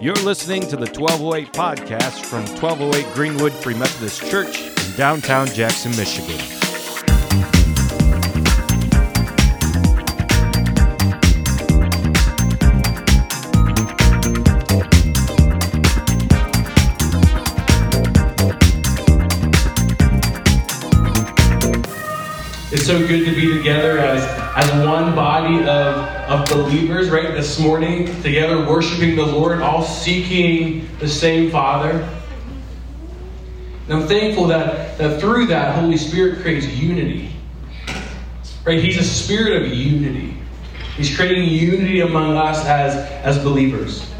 You're listening to the 1208 podcast from 1208 Greenwood Free Methodist Church in downtown Jackson, Michigan. It's so good to be together as, as one body of, of believers, right? This morning, together worshiping the Lord, all seeking the same Father. And I'm thankful that, that through that, Holy Spirit creates unity. Right? He's a spirit of unity. He's creating unity among us as, as believers.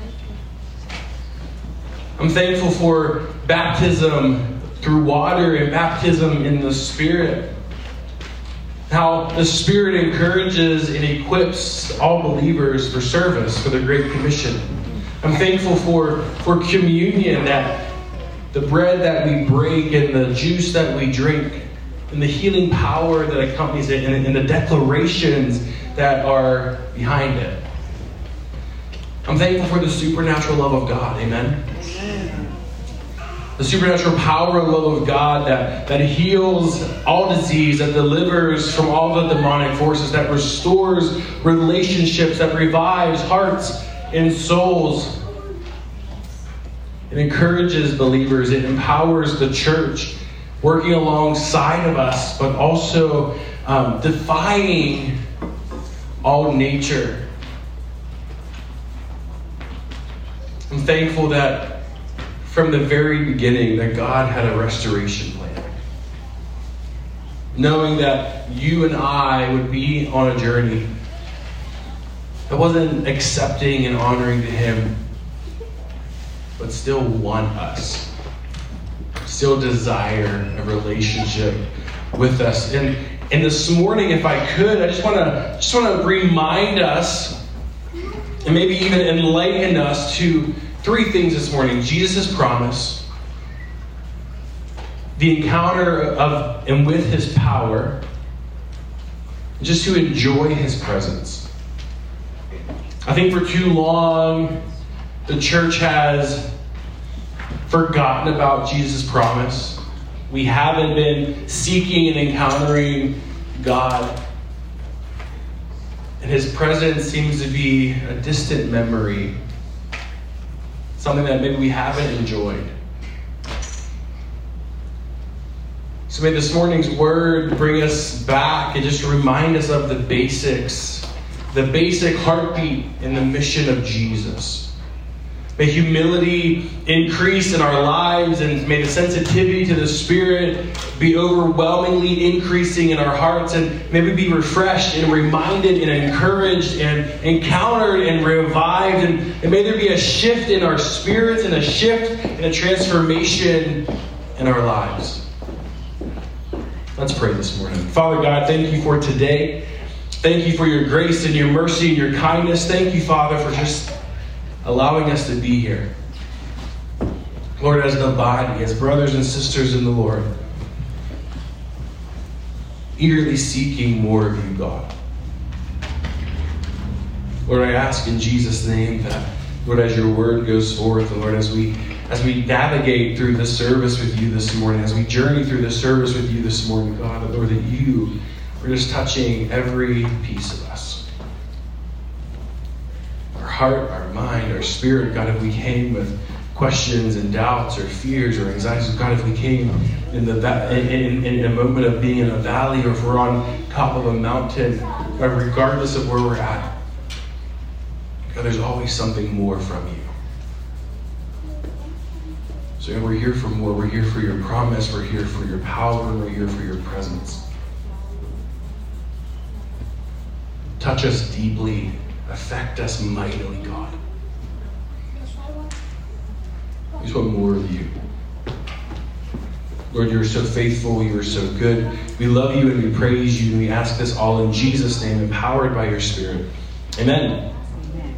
I'm thankful for baptism through water and baptism in the Spirit how the Spirit encourages and equips all believers for service for the Great Commission. I'm thankful for, for communion, that the bread that we break and the juice that we drink, and the healing power that accompanies it, and, and the declarations that are behind it. I'm thankful for the supernatural love of God. Amen the supernatural power and love of God that, that heals all disease, that delivers from all the demonic forces, that restores relationships, that revives hearts and souls. It encourages believers, it empowers the church, working alongside of us, but also um, defying all nature. I'm thankful that from the very beginning that God had a restoration plan. Knowing that you and I would be on a journey that wasn't accepting and honoring to Him, but still want us, still desire a relationship with us. And and this morning, if I could, I just want to just want to remind us, and maybe even enlighten us to three things this morning Jesus' promise, the encounter of and with his power, just to enjoy his presence. I think for too long, the church has forgotten about Jesus' promise. We haven't been seeking and encountering God. And his presence seems to be a distant memory something that maybe we haven't enjoyed. So may this morning's word bring us back and just remind us of the basics, the basic heartbeat and the mission of Jesus. May humility increase in our lives and may the sensitivity to the Spirit be overwhelmingly increasing in our hearts. And may we be refreshed and reminded and encouraged and encountered and revived. And, and may there be a shift in our spirits and a shift and a transformation in our lives. Let's pray this morning. Father God, thank you for today. Thank you for your grace and your mercy and your kindness. Thank you, Father, for just allowing us to be here. Lord, as the body, as brothers and sisters in the Lord, eagerly seeking more of you, God. Lord, I ask in Jesus' name that, Lord, as your word goes forth, and Lord, as we as we navigate through this service with you this morning, as we journey through this service with you this morning, God, Lord, that you are just touching every piece of us heart, our mind, our spirit, God, if we came with questions and doubts or fears or anxieties, God, if we came in the in, in, in a moment of being in a valley or if we're on top of a mountain, God, regardless of where we're at, God, there's always something more from you. So we're here for more. We're here for your promise. We're here for your power. We're here for your presence. Touch us deeply affect us mightily, God. We just want more of you. Lord, you're so faithful. You are so good. We love you and we praise you and we ask this all in Jesus' name, empowered by your Spirit. Amen.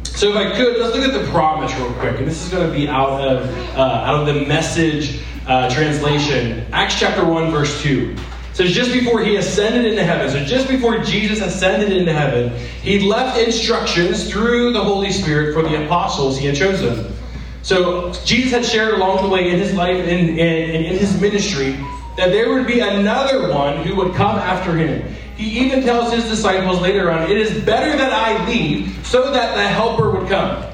So, if I could, let's look at the promise real quick. And this is going to be out of, uh, out of the message uh, translation. Acts chapter 1, verse 2. So just before he ascended into heaven, so just before Jesus ascended into heaven, he left instructions through the Holy Spirit for the apostles he had chosen. So Jesus had shared along the way in his life and in, in, in his ministry that there would be another one who would come after him. He even tells his disciples later on, It is better that I leave so that the helper would come.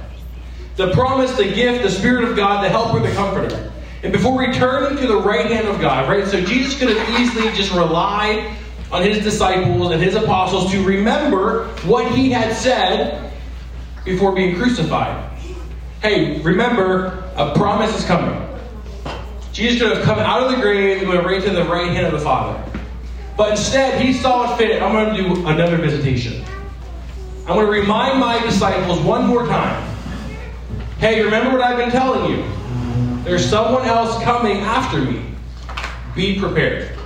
The promise, the gift, the Spirit of God, the helper, the comforter. And before returning to the right hand of God, right? So Jesus could have easily just relied on his disciples and his apostles to remember what he had said before being crucified. Hey, remember, a promise is coming. Jesus could have come out of the grave and went right to the right hand of the Father. But instead, he saw it fit. I'm going to do another visitation. I'm going to remind my disciples one more time. Hey, remember what I've been telling you? There's someone else coming after me. Be prepared.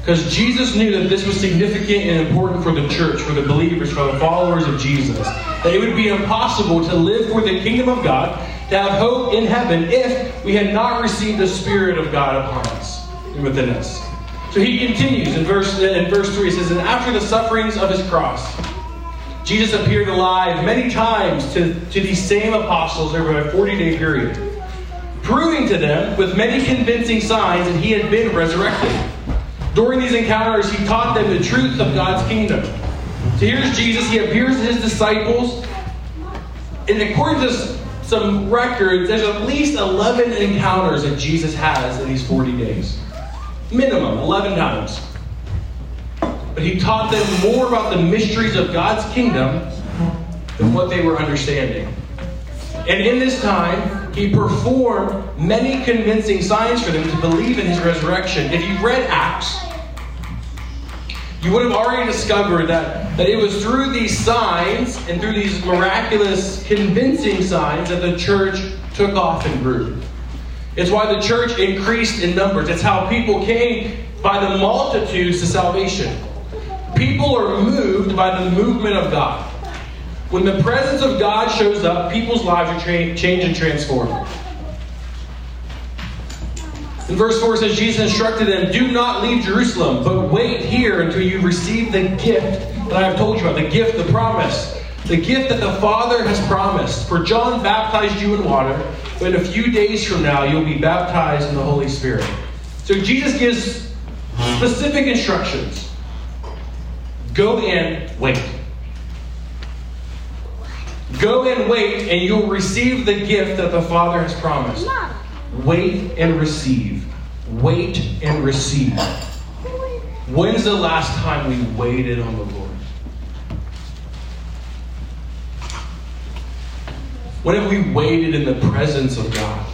Because Jesus knew that this was significant and important for the church, for the believers, for the followers of Jesus. That it would be impossible to live for the kingdom of God, to have hope in heaven, if we had not received the Spirit of God upon us and within us. So he continues in verse, in verse 3. He says, And after the sufferings of his cross, Jesus appeared alive many times to, to these same apostles over a 40 day period, proving to them with many convincing signs that he had been resurrected. During these encounters, he taught them the truth of God's kingdom. So here's Jesus. He appears to his disciples. And according to some records, there's at least 11 encounters that Jesus has in these 40 days. Minimum, 11 times. But he taught them more about the mysteries of God's kingdom than what they were understanding. And in this time, he performed many convincing signs for them to believe in his resurrection. If you've read Acts, you would have already discovered that, that it was through these signs and through these miraculous, convincing signs that the church took off and grew. It's why the church increased in numbers. It's how people came by the multitudes to salvation. People are moved by the movement of God. When the presence of God shows up, people's lives are tra- changed and transformed. In verse 4 says, Jesus instructed them, Do not leave Jerusalem, but wait here until you receive the gift that I have told you about the gift, the promise, the gift that the Father has promised. For John baptized you in water, but in a few days from now you'll be baptized in the Holy Spirit. So Jesus gives specific instructions go in, wait. Go and wait, and you'll receive the gift that the Father has promised. Wait and receive. Wait and receive. When's the last time we waited on the Lord? When have we waited in the presence of God?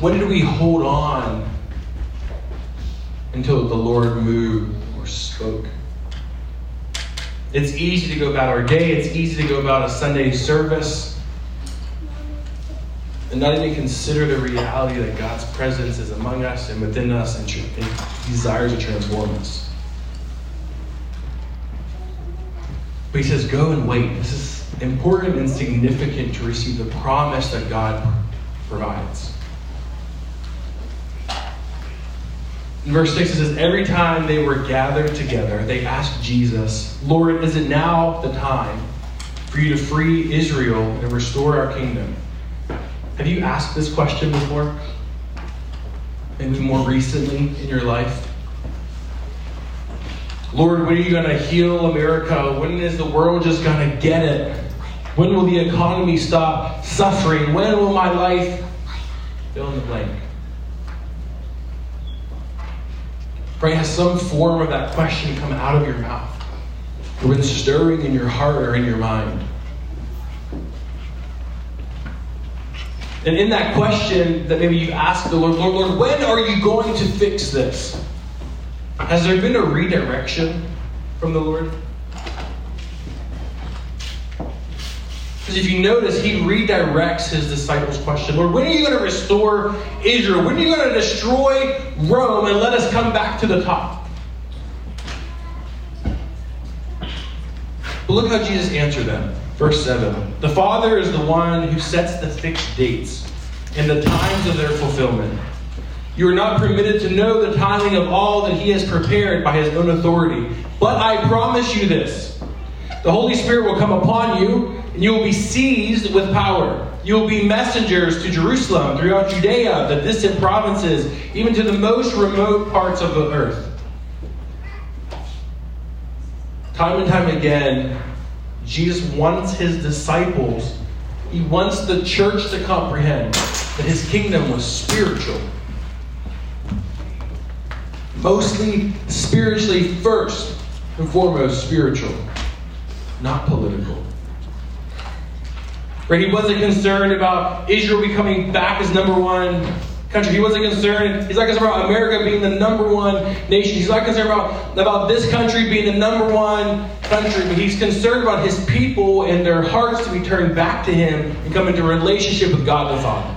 When did we hold on until the Lord moved or spoke? It's easy to go about our day, it's easy to go about a Sunday service and not even consider the reality that God's presence is among us and within us and, and desires to transform us. But he says, Go and wait. This is important and significant to receive the promise that God provides. In verse 6, it says, Every time they were gathered together, they asked Jesus, Lord, is it now the time for you to free Israel and restore our kingdom? Have you asked this question before? Maybe more recently in your life? Lord, when are you going to heal America? When is the world just going to get it? When will the economy stop suffering? When will my life fill in the blank? Pray has some form of that question come out of your mouth or been stirring in your heart or in your mind. And in that question that maybe you ask the Lord, Lord, Lord, when are you going to fix this? Has there been a redirection from the Lord? Because if you notice, he redirects his disciples' question Lord, when are you going to restore Israel? When are you going to destroy Rome and let us come back to the top? But look how Jesus answered them. Verse 7 The Father is the one who sets the fixed dates and the times of their fulfillment. You are not permitted to know the timing of all that He has prepared by His own authority. But I promise you this the Holy Spirit will come upon you and you will be seized with power. You will be messengers to Jerusalem, throughout Judea, the distant provinces, even to the most remote parts of the earth. Time and time again, Jesus wants his disciples, he wants the church to comprehend that his kingdom was spiritual. Mostly spiritually first and foremost spiritual, not political. Right? He wasn't concerned about Israel becoming back as number one country. He wasn't concerned. He's not concerned about America being the number one nation. He's not concerned about, about this country being the number one country. But he's concerned about his people and their hearts to be turned back to him and come into relationship with God the Father.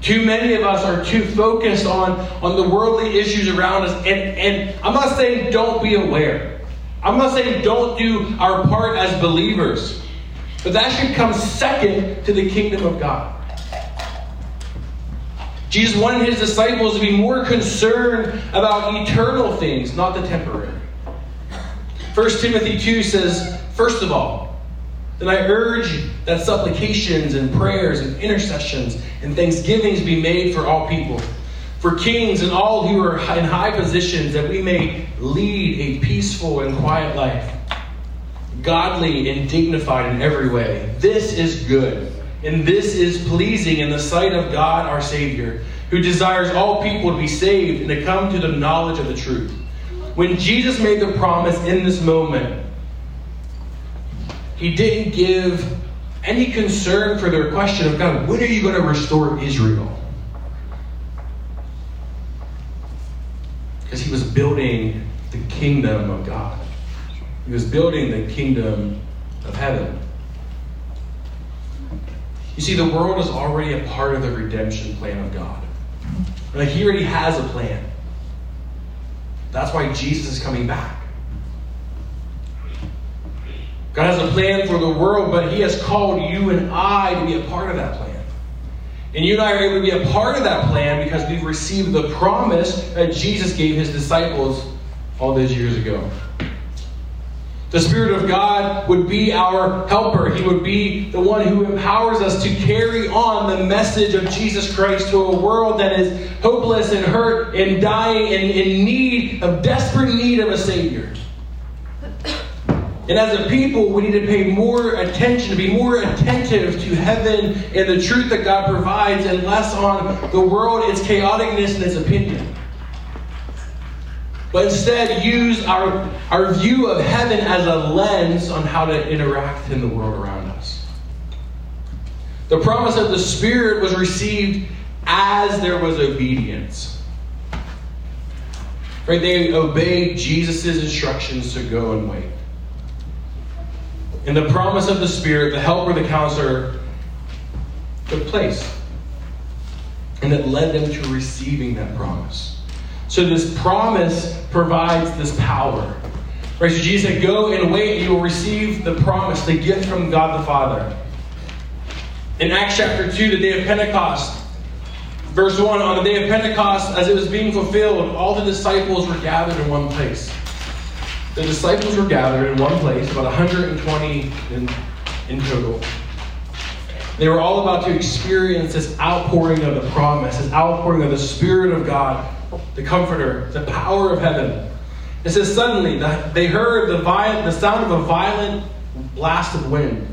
Too many of us are too focused on, on the worldly issues around us. And, and I'm not saying don't be aware. I'm not saying don't do our part as believers. But that should come second to the kingdom of God. Jesus wanted his disciples to be more concerned about eternal things, not the temporary. 1 Timothy 2 says, First of all, then I urge that supplications and prayers and intercessions and thanksgivings be made for all people, for kings and all who are in high positions, that we may lead a peaceful and quiet life godly and dignified in every way. This is good, and this is pleasing in the sight of God our Savior, who desires all people to be saved and to come to the knowledge of the truth. When Jesus made the promise in this moment, he didn't give any concern for their question of God, when are you going to restore Israel? Because he was building the kingdom of God. He was building the kingdom of heaven. You see, the world is already a part of the redemption plan of God. Like, he already has a plan. That's why Jesus is coming back. God has a plan for the world, but He has called you and I to be a part of that plan. And you and I are able to be a part of that plan because we've received the promise that Jesus gave His disciples all those years ago. The Spirit of God would be our helper. He would be the one who empowers us to carry on the message of Jesus Christ to a world that is hopeless and hurt and dying and in need of desperate need of a Savior. And as a people, we need to pay more attention, to be more attentive to heaven and the truth that God provides, and less on the world, its chaoticness, and its opinion but instead use our, our view of heaven as a lens on how to interact in the world around us. The promise of the Spirit was received as there was obedience. Right? They obeyed Jesus' instructions to go and wait. And the promise of the Spirit, the helper, the counselor, took place. And it led them to receiving that promise. So this promise provides this power. Right? So Jesus said, Go and wait, and you will receive the promise, the gift from God the Father. In Acts chapter 2, the day of Pentecost, verse 1 on the day of pentecost as it was being fulfilled all the disciples were gathered in one place the disciples were gathered in one place about 120 in, in total they were all about to experience this outpouring of the promise this outpouring of the spirit of god the Comforter, the power of heaven. It says, Suddenly they heard the, the sound of a violent blast of wind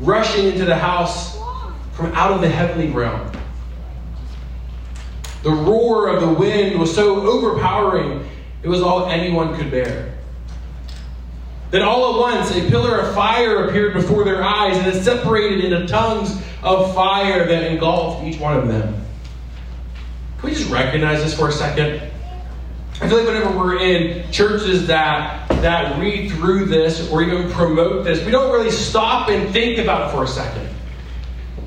rushing into the house from out of the heavenly realm. The roar of the wind was so overpowering, it was all anyone could bear. Then all at once, a pillar of fire appeared before their eyes, and it separated into tongues of fire that engulfed each one of them we just recognize this for a second? I feel like whenever we're in churches that that read through this or even promote this, we don't really stop and think about it for a second.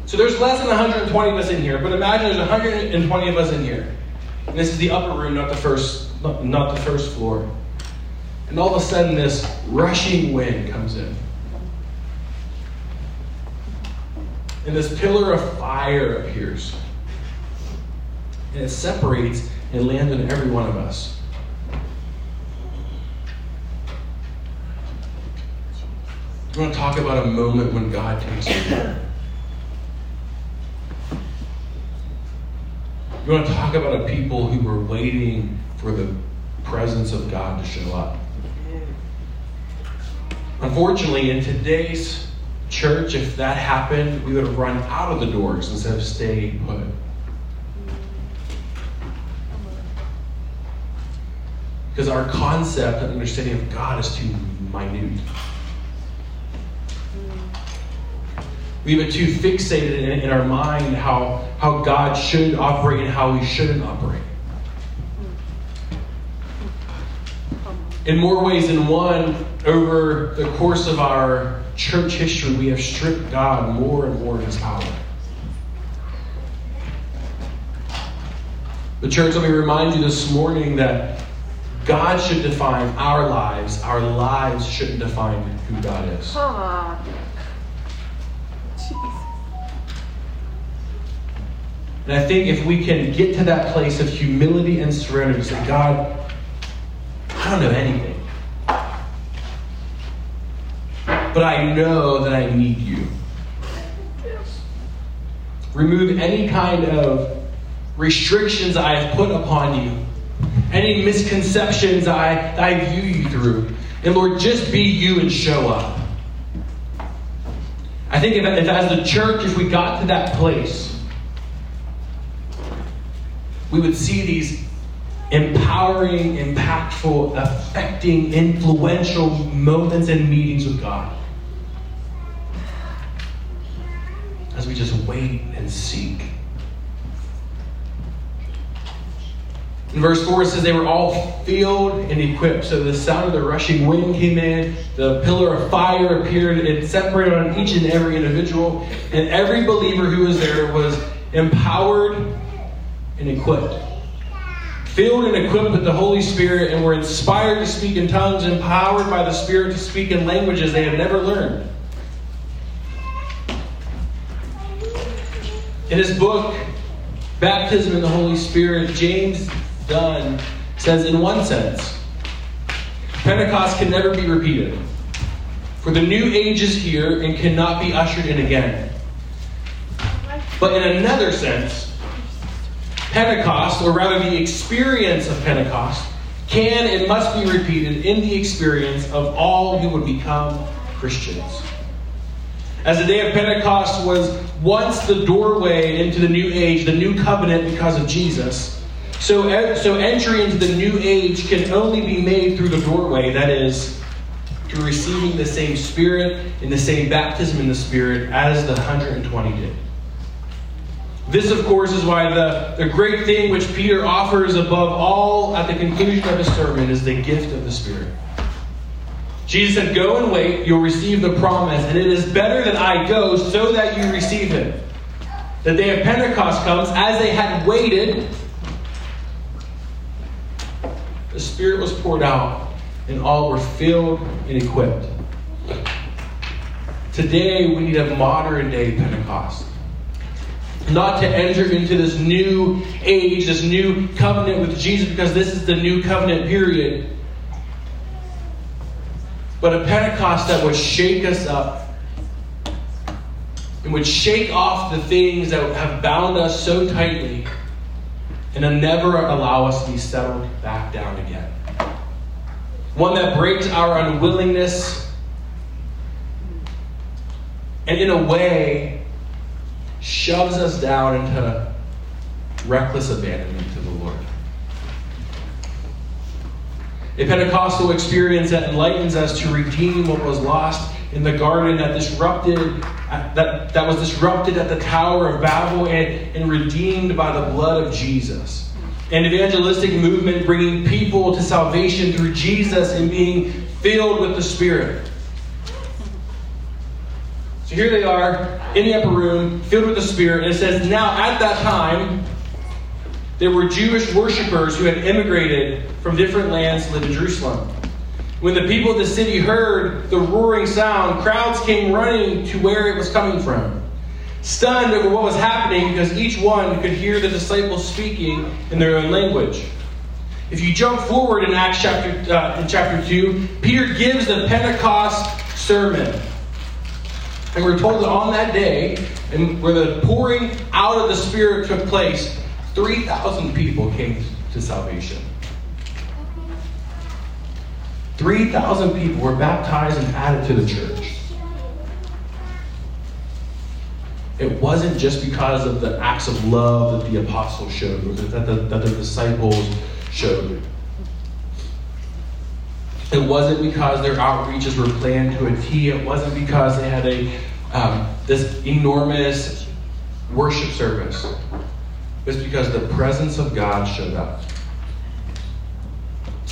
So there's less than 120 of us in here, but imagine there's 120 of us in here. And this is the upper room, not the first, not the first floor. And all of a sudden, this rushing wind comes in. And this pillar of fire appears and it separates and lands on every one of us. I want to talk about a moment when God takes you. You want to talk about a people who were waiting for the presence of God to show up. Unfortunately, in today's church, if that happened, we would have run out of the doors instead of staying put. Because our concept and understanding of God is too minute. We've been too fixated in, in our mind how, how God should operate and how He shouldn't operate. In more ways than one, over the course of our church history, we have stripped God more and more of His power. The church, let me remind you this morning that God should define our lives. Our lives shouldn't define who God is. And I think if we can get to that place of humility and surrender, say, God, I don't know anything. But I know that I need you. Remove any kind of restrictions I have put upon you, any misconceptions I, I view you through. And Lord, just be you and show up. I think if, if as the church, if we got to that place, we would see these empowering, impactful, affecting, influential moments and meetings with God. As we just wait and seek. In verse 4, it says they were all filled and equipped. So the sound of the rushing wind came in, the pillar of fire appeared, it separated on each and every individual, and every believer who was there was empowered and equipped. Filled and equipped with the Holy Spirit, and were inspired to speak in tongues, empowered by the Spirit to speak in languages they had never learned. In his book, Baptism in the Holy Spirit, James Dunn says, in one sense, Pentecost can never be repeated. For the new age is here and cannot be ushered in again. But in another sense, Pentecost, or rather the experience of Pentecost, can and must be repeated in the experience of all who would become Christians. As the day of Pentecost was once the doorway into the new age, the new covenant because of Jesus, so, so entry into the new age can only be made through the doorway, that is, through receiving the same Spirit and the same baptism in the Spirit as the 120 did. This, of course, is why the, the great thing which Peter offers above all at the conclusion of his sermon is the gift of the Spirit. Jesus said, Go and wait, you'll receive the promise, and it is better that I go so that you receive him. The day of Pentecost comes, as they had waited, the Spirit was poured out, and all were filled and equipped. Today, we need a modern day Pentecost not to enter into this new age, this new covenant with Jesus, because this is the new covenant period. But a Pentecost that would shake us up and would shake off the things that have bound us so tightly and never allow us to be settled back down again. One that breaks our unwillingness and, in a way, shoves us down into reckless abandonment to the Lord. A Pentecostal experience that enlightens us to redeem what was lost in the garden that disrupted that, that was disrupted at the Tower of Babel and, and redeemed by the blood of Jesus. An evangelistic movement bringing people to salvation through Jesus and being filled with the Spirit. So here they are in the upper room, filled with the Spirit, and it says, Now at that time, there were Jewish worshippers who had immigrated from different lands to live in Jerusalem. When the people of the city heard the roaring sound, crowds came running to where it was coming from, stunned over what was happening because each one could hear the disciples speaking in their own language. If you jump forward in Acts chapter, uh, in chapter 2, Peter gives the Pentecost sermon. And we're told that on that day, and where the pouring out of the Spirit took place, 3,000 people came to salvation. 3,000 people were baptized and added to the church. It wasn't just because of the acts of love that the apostles showed, that the, that the disciples showed. It wasn't because their outreaches were planned to a T. It wasn't because they had a um, this enormous worship service. It's because the presence of God showed up.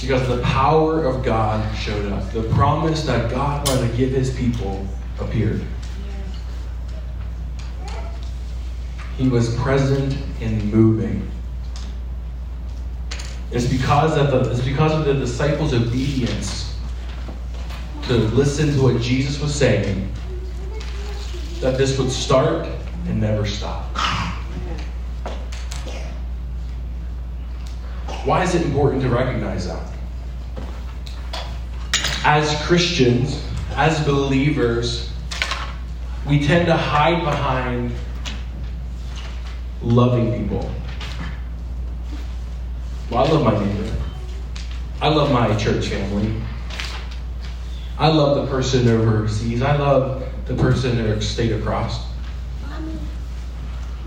Because the power of God showed up. The promise that God wanted to give his people appeared. He was present and moving. It's because of the, it's because of the disciples' obedience to listen to what Jesus was saying that this would start and never stop. Why is it important to recognize that? As Christians, as believers, we tend to hide behind loving people. Well, I love my neighbor. I love my church family. I love the person overseas. I love the person in state across.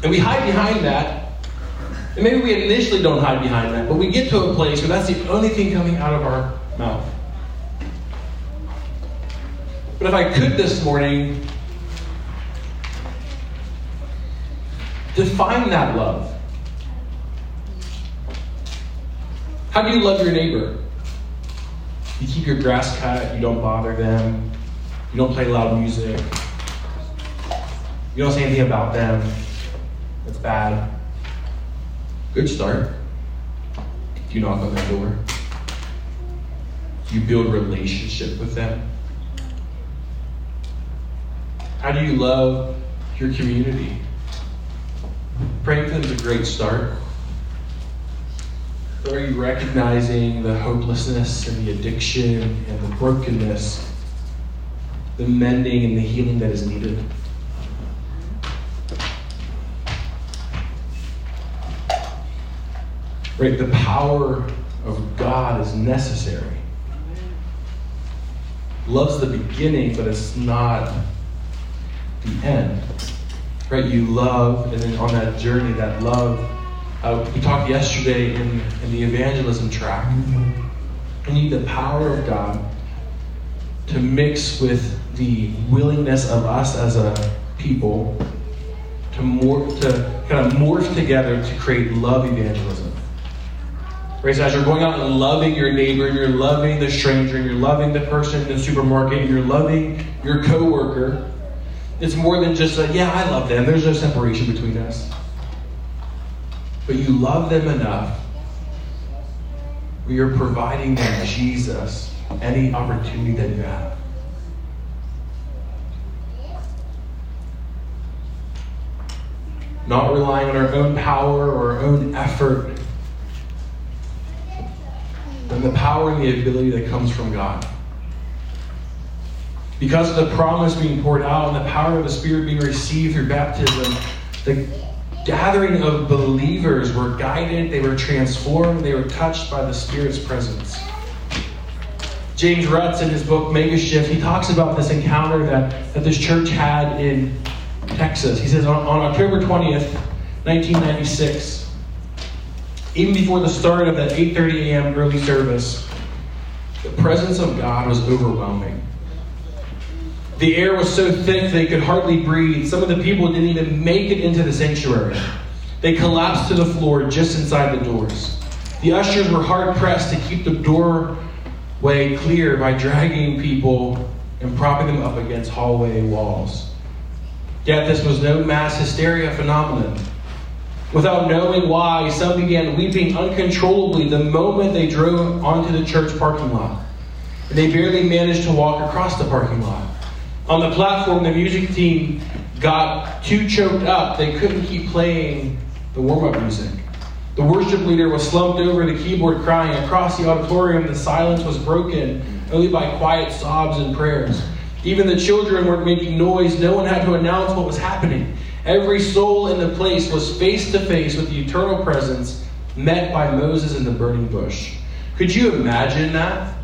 And we hide behind that. And maybe we initially don't hide behind that, but we get to a place where that's the only thing coming out of our mouth. But if I could this morning, define that love. How do you love your neighbor? You keep your grass cut, you don't bother them, you don't play loud music, you don't say anything about them. That's bad. Good start. You knock on their door? You build relationship with them? How do you love your community? Praying for them is a great start. But are you recognizing the hopelessness and the addiction and the brokenness, the mending and the healing that is needed? Right? The power of God is necessary. Love's the beginning, but it's not the end. Right? You love, and then on that journey, that love. Uh, we talked yesterday in, in the evangelism track. You need the power of God to mix with the willingness of us as a people to morph, to kind of morph together to create love evangelism. Right? So as you're going out and loving your neighbor, and you're loving the stranger, and you're loving the person in the supermarket, and you're loving your coworker, it's more than just a, yeah, I love them. There's no separation between us. But you love them enough where you're providing them Jesus any opportunity that you have. Not relying on our own power or our own effort and the power and the ability that comes from God. Because of the promise being poured out and the power of the Spirit being received through baptism, the gathering of believers were guided, they were transformed, they were touched by the Spirit's presence. James Rutz, in his book Mega Shift, he talks about this encounter that, that this church had in Texas. He says on, on October 20th, 1996, even before the start of that 8:30 a.m. early service, the presence of God was overwhelming. The air was so thick they could hardly breathe. Some of the people didn't even make it into the sanctuary. They collapsed to the floor just inside the doors. The ushers were hard pressed to keep the doorway clear by dragging people and propping them up against hallway walls. Yet this was no mass hysteria phenomenon. Without knowing why, some began weeping uncontrollably the moment they drove onto the church parking lot. And They barely managed to walk across the parking lot. On the platform, the music team got too choked up, they couldn't keep playing the warm up music. The worship leader was slumped over the keyboard crying. Across the auditorium, the silence was broken only by quiet sobs and prayers. Even the children weren't making noise. No one had to announce what was happening. Every soul in the place was face to face with the eternal presence met by Moses in the burning bush. Could you imagine that?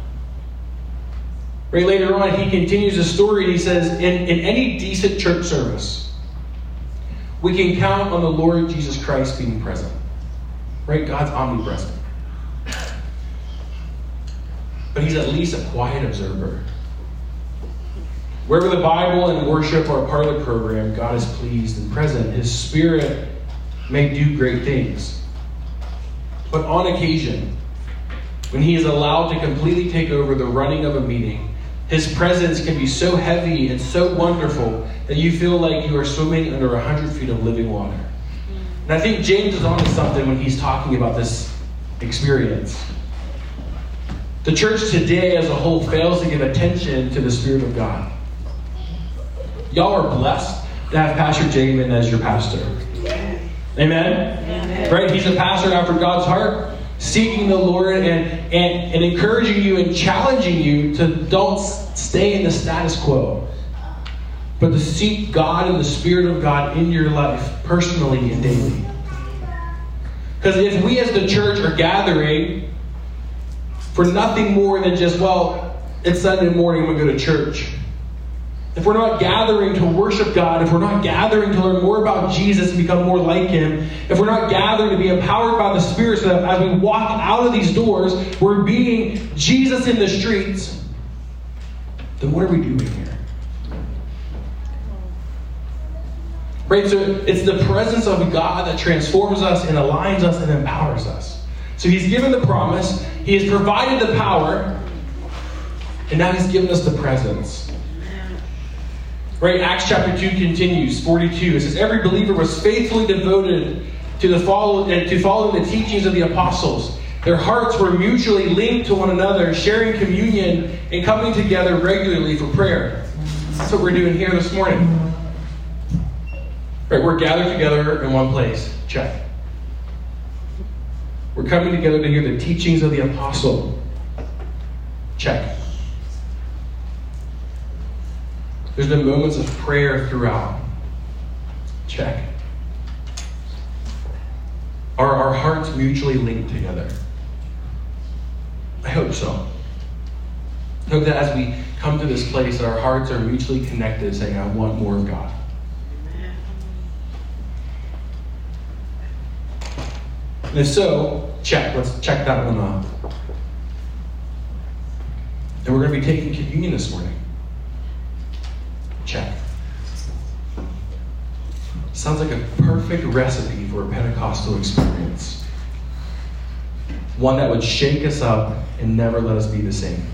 Right later on, he continues the story. And he says, in, in any decent church service, we can count on the Lord Jesus Christ being present. Right? God's omnipresent. But he's at least a quiet observer. Wherever the Bible and worship are part of the program, God is pleased and present. His Spirit may do great things. But on occasion, when He is allowed to completely take over the running of a meeting, His presence can be so heavy and so wonderful that you feel like you are swimming under a hundred feet of living water. And I think James is onto something when he's talking about this experience. The church today as a whole fails to give attention to the Spirit of God. Y'all are blessed to have Pastor Jamin as your pastor. Amen? Amen? Right? He's a pastor after God's heart, seeking the Lord and, and, and encouraging you and challenging you to don't stay in the status quo, but to seek God and the Spirit of God in your life personally and daily. Because if we as the church are gathering for nothing more than just, well, it's Sunday morning, we go to church if we're not gathering to worship God, if we're not gathering to learn more about Jesus and become more like Him, if we're not gathering to be empowered by the Spirit so that as we walk out of these doors, we're being Jesus in the streets, then what are we doing here? Right? So it's the presence of God that transforms us and aligns us and empowers us. So He's given the promise, He has provided the power, and now He's given us the presence. Right? Acts chapter 2 continues, 42. It says, Every believer was faithfully devoted to, the follow, uh, to following the teachings of the apostles. Their hearts were mutually linked to one another, sharing communion and coming together regularly for prayer. That's what we're doing here this morning. Right, we're gathered together in one place. Check. We're coming together to hear the teachings of the apostle. Check. There's been moments of prayer throughout. Check. Are our hearts mutually linked together? I hope so. I hope that as we come to this place, that our hearts are mutually connected, saying, I want more of God. And if so, check. Let's check that one off. And we're going to be taking communion this morning. Check. Sounds like a perfect recipe for a Pentecostal experience. One that would shake us up and never let us be the same.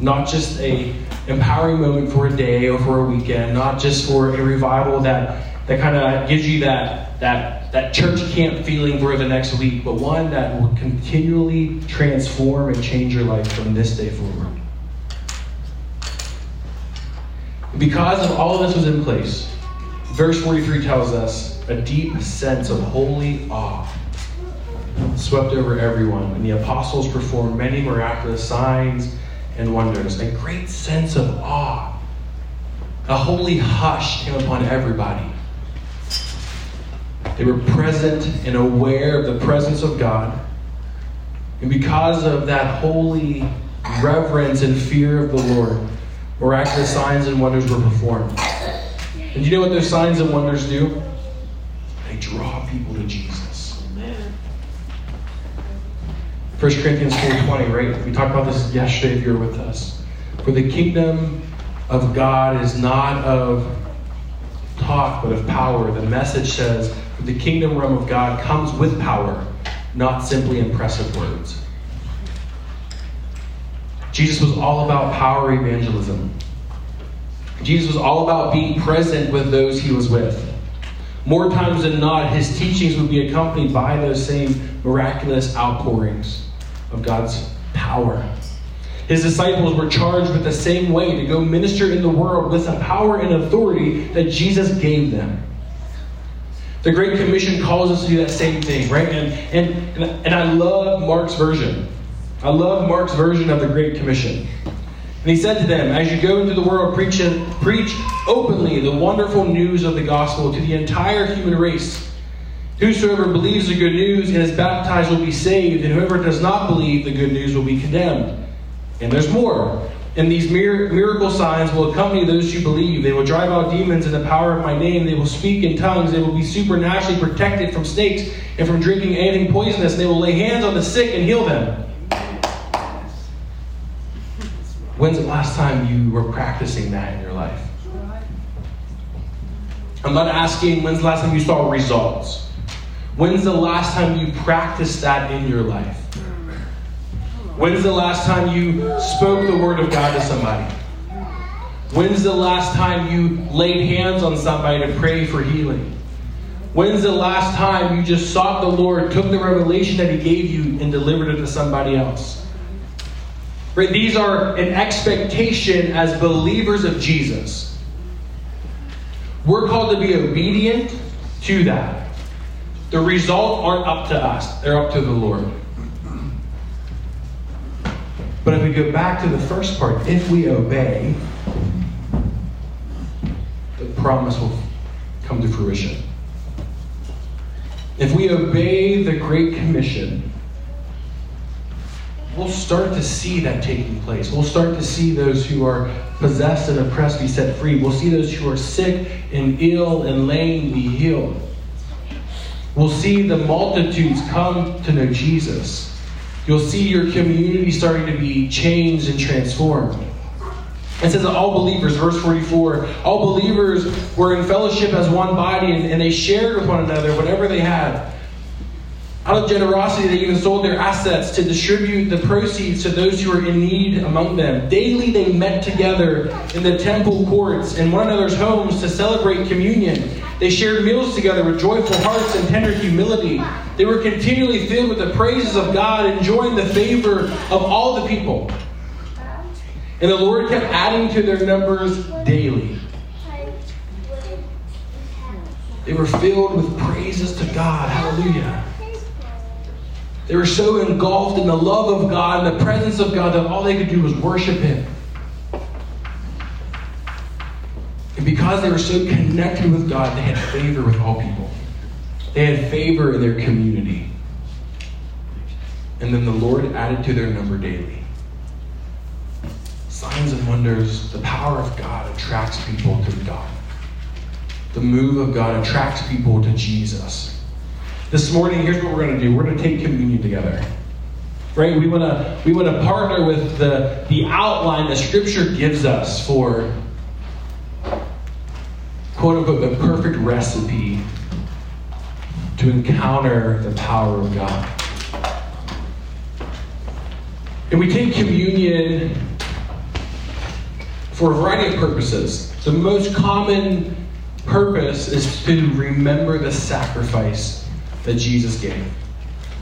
Not just a empowering moment for a day or for a weekend, not just for a revival that, that kind of gives you that, that, that church camp feeling for the next week, but one that will continually transform and change your life from this day forward. Because of all of this was in place, verse 43 tells us a deep sense of holy awe swept over everyone, and the apostles performed many miraculous signs and wonders. A great sense of awe. A holy hush came upon everybody. They were present and aware of the presence of God. And because of that holy reverence and fear of the Lord, miraculous signs and wonders were performed. And you know what those signs and wonders do? They draw people to Jesus. Amen. 1 Corinthians 4.20, right? We talked about this yesterday if you were with us. For the kingdom of God is not of talk, but of power. The message says, the kingdom realm of God comes with power, not simply impressive words. Jesus was all about power evangelism. Jesus was all about being present with those he was with. More times than not, his teachings would be accompanied by those same miraculous outpourings of God's power. His disciples were charged with the same way to go minister in the world with the power and authority that Jesus gave them. The Great Commission calls us to do that same thing, right? And, and, and I love Mark's version. I love Mark's version of the Great Commission. And he said to them, As you go into the world, preach, preach openly the wonderful news of the gospel to the entire human race. Whosoever believes the good news and is baptized will be saved, and whoever does not believe the good news will be condemned. And there's more. And these miracle signs will accompany those who believe. They will drive out demons in the power of my name. They will speak in tongues. They will be supernaturally protected from snakes and from drinking anything poisonous. They will lay hands on the sick and heal them. When's the last time you were practicing that in your life? I'm not asking when's the last time you saw results. When's the last time you practiced that in your life? When's the last time you spoke the word of God to somebody? When's the last time you laid hands on somebody to pray for healing? When's the last time you just sought the Lord, took the revelation that He gave you, and delivered it to somebody else? Right? These are an expectation as believers of Jesus. We're called to be obedient to that. The result aren't up to us, they're up to the Lord. But if we go back to the first part, if we obey, the promise will come to fruition. If we obey the Great Commission, we'll start to see that taking place. We'll start to see those who are possessed and oppressed be set free. We'll see those who are sick and ill and lame be healed. We'll see the multitudes come to know Jesus. You'll see your community starting to be changed and transformed. It says that all believers, verse 44, all believers were in fellowship as one body and, and they shared with one another whatever they had. Out of generosity, they even sold their assets to distribute the proceeds to those who were in need among them. Daily, they met together in the temple courts and one another's homes to celebrate communion. They shared meals together with joyful hearts and tender humility. They were continually filled with the praises of God, enjoying the favor of all the people. And the Lord kept adding to their numbers daily. They were filled with praises to God. Hallelujah. They were so engulfed in the love of God and the presence of God that all they could do was worship Him. And because they were so connected with God, they had favor with all people. They had favor in their community. And then the Lord added to their number daily. Signs and wonders, the power of God attracts people to God. The move of God attracts people to Jesus. This morning, here's what we're going to do. We're going to take communion together. Right? We want to we want to partner with the the outline that Scripture gives us for quote unquote the perfect recipe to encounter the power of God. And we take communion for a variety of purposes. The most common purpose is to remember the sacrifice that Jesus gave.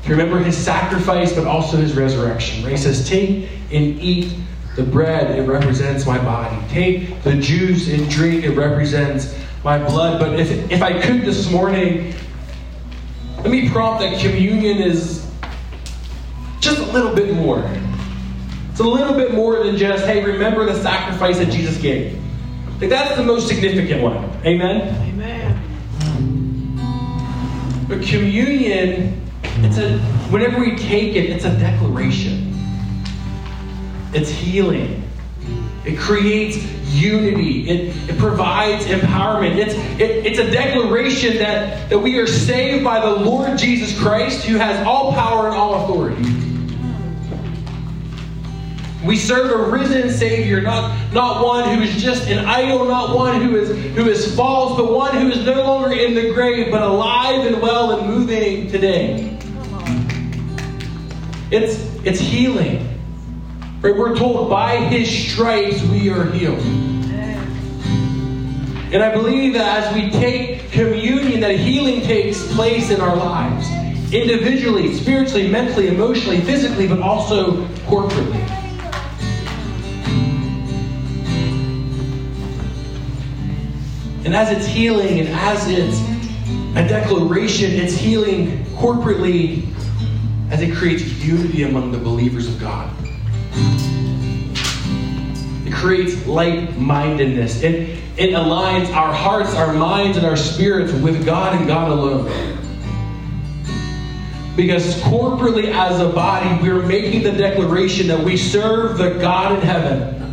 To remember his sacrifice, but also his resurrection. Where he says, Take and eat the bread, it represents my body. Take the juice and drink, it represents my blood. But if, if I could this morning, let me prompt that communion is just a little bit more. It's a little bit more than just, hey, remember the sacrifice that Jesus gave. Like that's the most significant one. Amen? But communion, it's a whenever we take it, it's a declaration. It's healing. It creates unity. It, it provides empowerment. It's, it, it's a declaration that, that we are saved by the Lord Jesus Christ, who has all power and all authority. We serve a risen Savior, not, not one who is just an idol, not one who is who is false, but one who is no longer in the grave, but alive and well and moving today. It's it's healing. Right? We're told by his stripes we are healed. And I believe that as we take communion, that healing takes place in our lives. Individually, spiritually, mentally, emotionally, physically, but also corporately. And as it's healing and as it's a declaration, it's healing corporately as it creates unity among the believers of God. It creates like mindedness. It, it aligns our hearts, our minds, and our spirits with God and God alone. Because corporately as a body, we're making the declaration that we serve the God in heaven.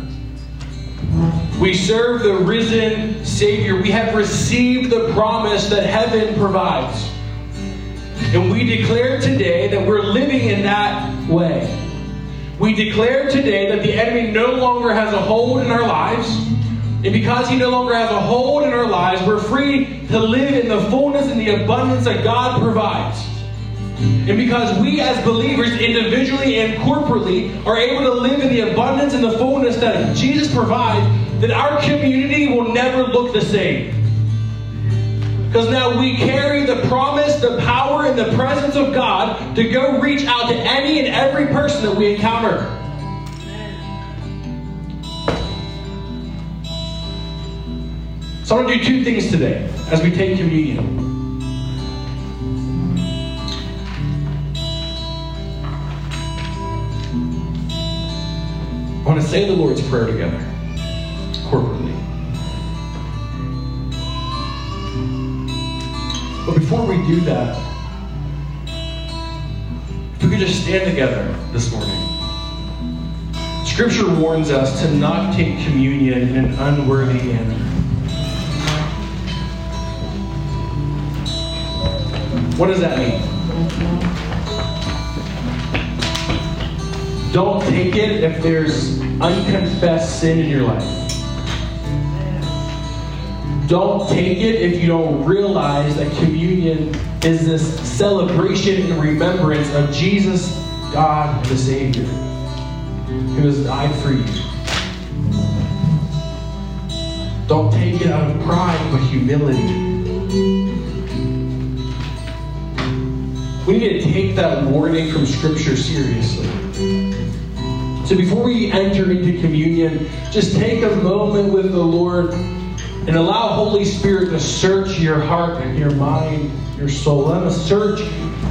We serve the risen Savior. We have received the promise that heaven provides. And we declare today that we're living in that way. We declare today that the enemy no longer has a hold in our lives. And because he no longer has a hold in our lives, we're free to live in the fullness and the abundance that God provides. And because we as believers, individually and corporately, are able to live in the abundance and the fullness that Jesus provides, then our community will never look the same. Because now we carry the promise, the power, and the presence of God to go reach out to any and every person that we encounter. So I want to do two things today as we take communion. I want to say the Lord's Prayer together, But before we do that, if we could just stand together this morning. Scripture warns us to not take communion in an unworthy manner. What does that mean? Don't take it if there's unconfessed sin in your life. Don't take it if you don't realize that communion is this celebration and remembrance of Jesus, God, the Savior, who has died for you. Don't take it out of pride, but humility. We need to take that warning from Scripture seriously. So before we enter into communion, just take a moment with the Lord and allow Holy Spirit to search your heart and your mind, your soul. Let him search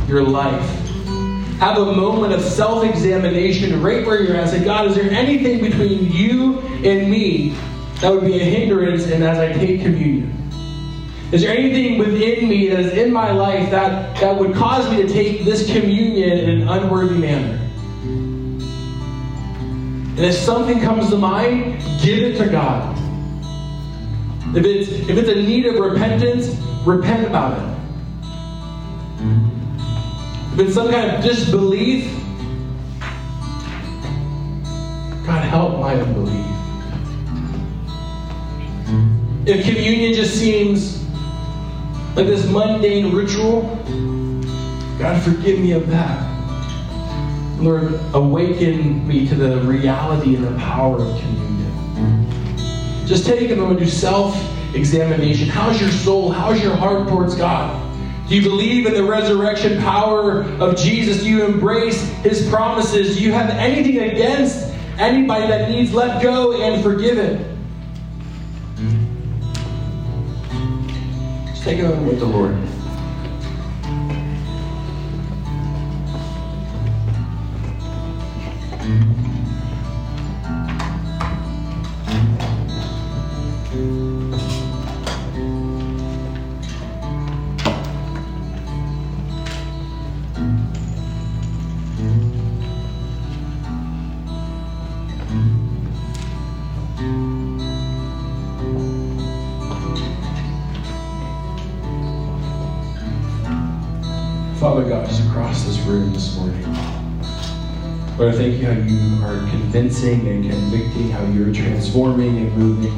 your life. Have a moment of self examination right where you're at. Say, God, is there anything between you and me that would be a hindrance and as I take communion? Is there anything within me that is in my life that, that would cause me to take this communion in an unworthy manner? And if something comes to mind, give it to God. If it's, if it's a need of repentance, repent about it. If it's some kind of disbelief, God help my unbelief. If communion just seems like this mundane ritual, God forgive me of that. Lord, awaken me to the reality and the power of communion. Just take a moment do self examination. How's your soul? How's your heart towards God? Do you believe in the resurrection power of Jesus? Do you embrace his promises? Do you have anything against anybody that needs let go and forgiven? Hmm? Just take a moment with the Lord. Father God, just across this room this morning. Lord, I thank you how you are convincing and convicting, how you're transforming and moving.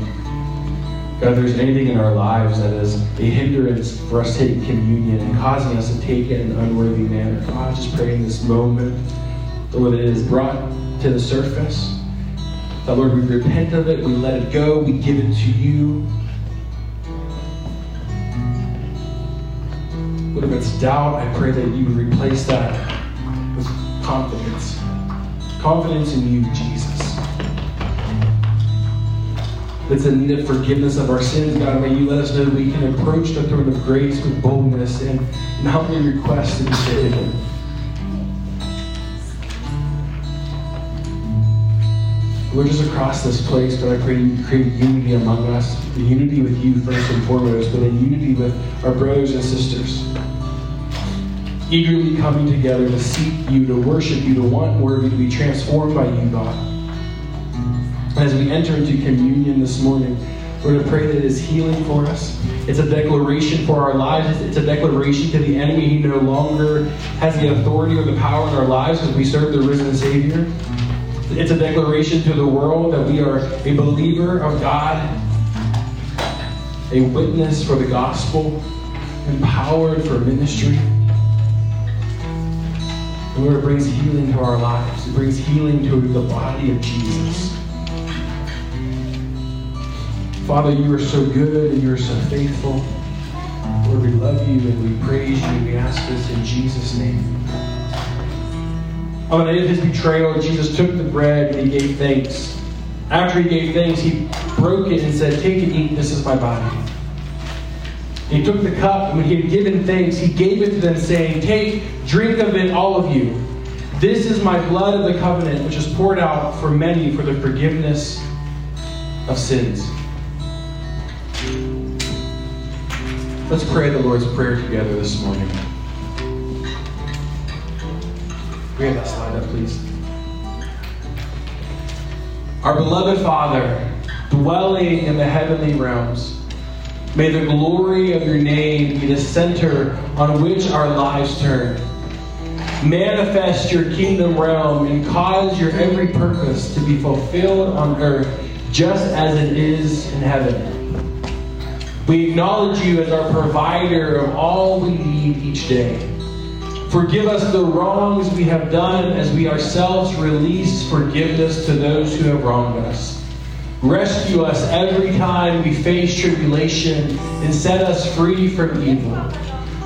God, if there's anything in our lives that is a hindrance for us taking communion and causing us to take it in an unworthy manner, God, just pray in this moment, Lord, that it is brought to the surface. That, Lord, we repent of it, we let it go, we give it to you. Doubt, I pray that you would replace that with confidence. Confidence in you, Jesus. It's in the forgiveness of our sins, God. May you let us know that we can approach the throne of grace with boldness and, and humbly request to be forgiven. Lord, just across this place, but I pray you create unity among us. Unity with you first and foremost, but a unity with our brothers and sisters. Eagerly coming together to seek you, to worship you, to want more of you, to be transformed by you, God. As we enter into communion this morning, we're going to pray that it is healing for us. It's a declaration for our lives. It's a declaration to the enemy. He no longer has the authority or the power in our lives because we serve the risen Savior. It's a declaration to the world that we are a believer of God, a witness for the gospel, empowered for ministry. Lord, brings healing to our lives. It brings healing to the body of Jesus. Father, you are so good and you are so faithful. Lord, we love you and we praise you. We ask this in Jesus' name. On the night of his betrayal, Jesus took the bread and he gave thanks. After he gave thanks, he broke it and said, Take and eat, this is my body. He took the cup, and when he had given thanks, he gave it to them, saying, Take, drink of it, all of you. This is my blood of the covenant, which is poured out for many for the forgiveness of sins. Let's pray the Lord's Prayer together this morning. We have that slide up, please. Our beloved Father, dwelling in the heavenly realms, may the glory of your name be the center on which our lives turn. Manifest your kingdom realm and cause your every purpose to be fulfilled on earth just as it is in heaven. We acknowledge you as our provider of all we need each day. Forgive us the wrongs we have done as we ourselves release forgiveness to those who have wronged us. Rescue us every time we face tribulation and set us free from evil.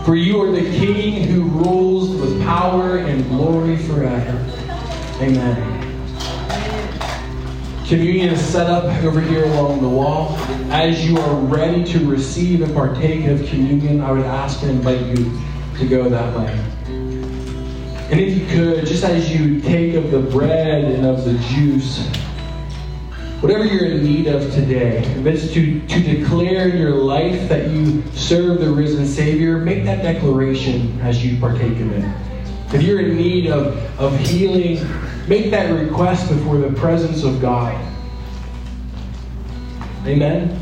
For you are the King who rules with power and glory forever. Amen. Communion is set up over here along the wall. As you are ready to receive and partake of communion, I would ask and invite you to go that way. And if you could, just as you take of the bread and of the juice, whatever you're in need of today, if it's to, to declare in your life that you serve the risen Savior, make that declaration as you partake of it. If you're in need of, of healing, make that request before the presence of God. Amen.